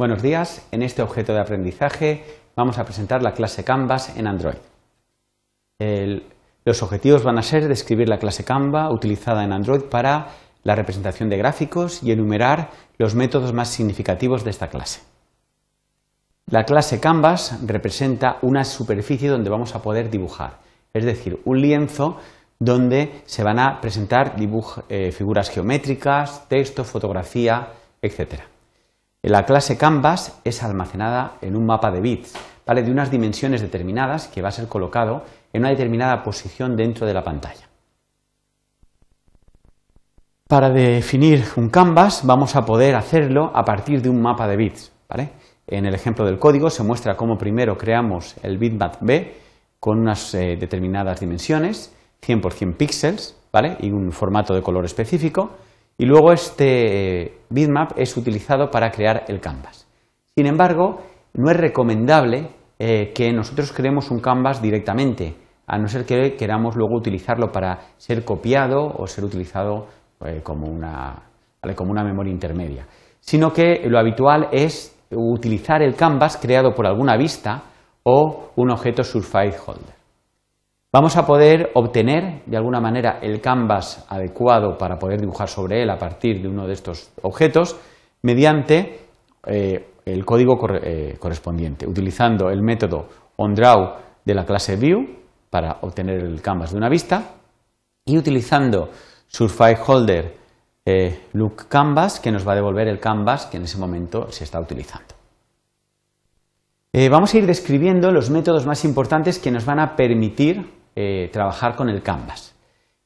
Buenos días, en este objeto de aprendizaje vamos a presentar la clase Canvas en Android. los objetivos van a ser describir la clase Canva utilizada en Android para la representación de gráficos y enumerar los métodos más significativos de esta clase. La clase Canvas representa una superficie donde vamos a poder dibujar, es decir, un lienzo donde se van a presentar eh, figuras geométricas, texto, fotografía, etc. La clase Canvas es almacenada en un mapa de bits, ¿vale? de unas dimensiones determinadas que va a ser colocado en una determinada posición dentro de la pantalla. Para definir un canvas vamos a poder hacerlo a partir de un mapa de bits. ¿vale? En el ejemplo del código se muestra cómo primero creamos el bitmap B con unas eh, determinadas dimensiones, 100% píxeles ¿vale? y un formato de color específico, y luego este eh, bitmap es utilizado para crear el canvas. Sin embargo, no es recomendable eh, que nosotros creemos un canvas directamente, a no ser que queramos luego utilizarlo para ser copiado o ser utilizado como, una, como una memoria intermedia, sino que lo habitual es utilizar el canvas creado por alguna vista o un objeto surface holder. Vamos a poder obtener de alguna manera el canvas adecuado para poder dibujar sobre él a partir de uno de estos objetos mediante eh, el código eh, correspondiente, utilizando el método onDraw de la clase view para obtener el canvas de una vista y utilizando surface holder eh, que nos va a devolver el canvas que en ese momento se está utilizando. Eh, vamos a ir describiendo los métodos más importantes que nos van a permitir eh, trabajar con el canvas.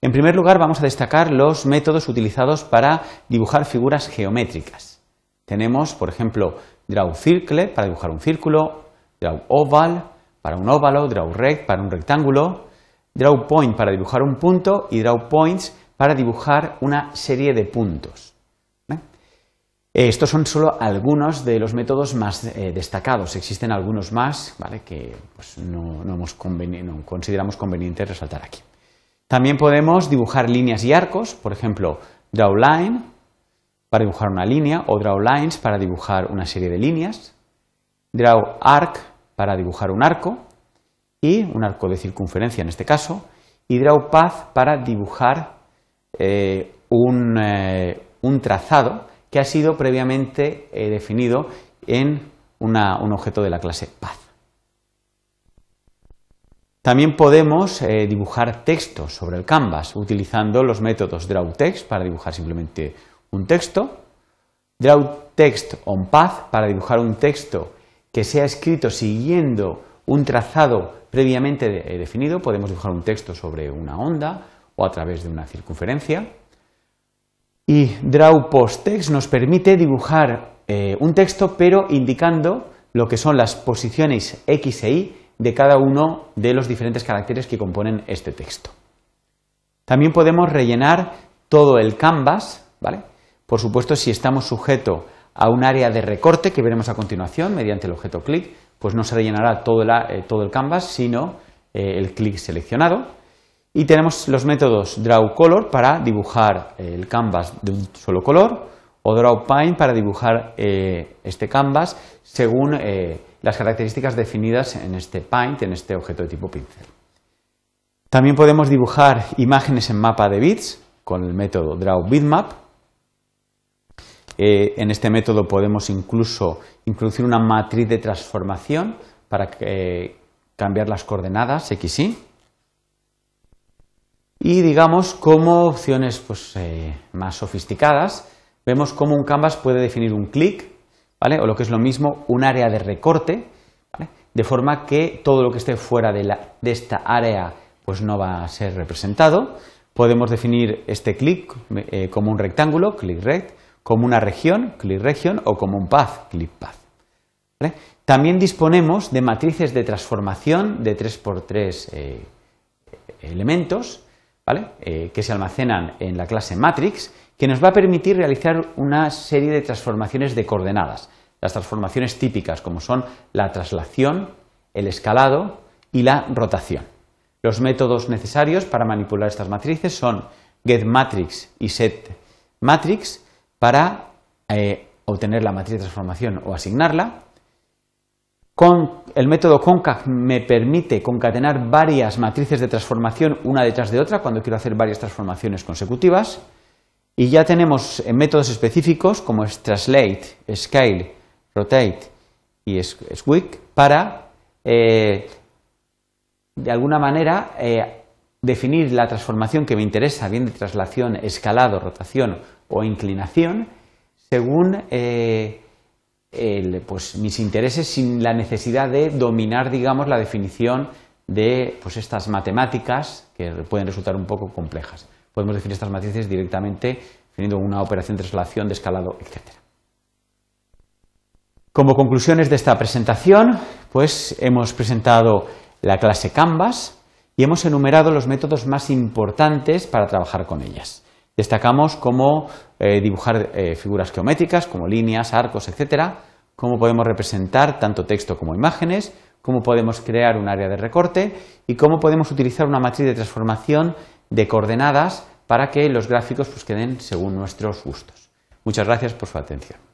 En primer lugar, vamos a destacar los métodos utilizados para dibujar figuras geométricas. Tenemos, por ejemplo, draw circle para dibujar un círculo, draw oval para un óvalo, draw rect para un rectángulo, draw point para dibujar un punto y draw points para dibujar una serie de puntos. Eh, estos son solo algunos de los métodos más eh, destacados. Existen algunos más que pues, no, consideramos conveniente resaltar aquí. También podemos dibujar líneas y arcos, por ejemplo, draw line para dibujar una línea o draw lines para dibujar una serie de líneas, draw arc para dibujar un arco y un arco de circunferencia en este caso, y draw path para dibujar eh, un, trazado que ha sido previamente eh, definido en un objeto de la clase path. También podemos dibujar texto sobre el canvas utilizando los métodos drawText para dibujar simplemente un texto, drawText on path para dibujar un texto que sea escrito siguiendo un trazado previamente definido. Podemos dibujar un texto sobre una onda o a través de una circunferencia. Y Draw Post Text nos permite dibujar eh, un texto, pero indicando lo que son las posiciones X e Y de cada uno de los diferentes caracteres que componen este texto. También podemos rellenar todo el canvas, ¿vale? Por supuesto, si estamos sujeto a un área de recorte que veremos a continuación mediante el objeto click, pues no se rellenará todo el, eh, todo el canvas, sino eh, el clic seleccionado. Y tenemos los métodos Draw Color para dibujar eh, el canvas de un solo color o Draw Paint para dibujar eh, este canvas según eh, las características definidas en este Paint, en este objeto de tipo pincel. También podemos dibujar imágenes en mapa de bits con el método Draw Bitmap. en este método podemos incluso introducir una matriz de transformación para cambiar las coordenadas x, y y digamos, como opciones pues, eh, más sofisticadas, vemos cómo un canvas puede definir un clic, ¿vale? o lo que es lo mismo, un área de recorte, de forma que todo lo que esté fuera de, esta área pues, no va a ser representado. Podemos definir este clic eh, como un rectángulo, click rect, como una región, click region, o como un path, click path. También disponemos de matrices de transformación de 3x3 eh, elementos eh, que se almacenan en la clase matrix, que nos va a permitir realizar una serie de transformaciones de coordenadas. Las transformaciones típicas, como son la traslación, el escalado y la rotación. Los métodos necesarios para manipular estas matrices son getMatrix y setMatrix para eh, obtener la matriz de transformación o asignarla. Con el método concat me permite concatenar varias matrices de transformación una detrás de otra cuando quiero hacer varias transformaciones consecutivas. Y ya tenemos métodos específicos como es translate, scale, rotate y squeak para, eh, de alguna manera, eh, definir la transformación que me interesa, bien de traslación, escalado, rotación o inclinación, según eh, pues, mis intereses sin la necesidad de dominar, digamos, la definición de pues, estas matemáticas que pueden resultar un poco complejas. Podemos definir estas matrices directamente definiendo una operación de traslación, de escalado, etc. Como conclusiones de esta presentación, pues hemos presentado la clase Canvas y hemos enumerado los métodos más importantes para trabajar con ellas. Destacamos cómo eh, dibujar eh, figuras geométricas como líneas, arcos, etcétera, cómo podemos representar tanto texto como imágenes, cómo podemos crear un área de recorte y cómo podemos utilizar una matriz de transformación de coordenadas para que los gráficos pues, queden según nuestros gustos. Muchas gracias por su atención.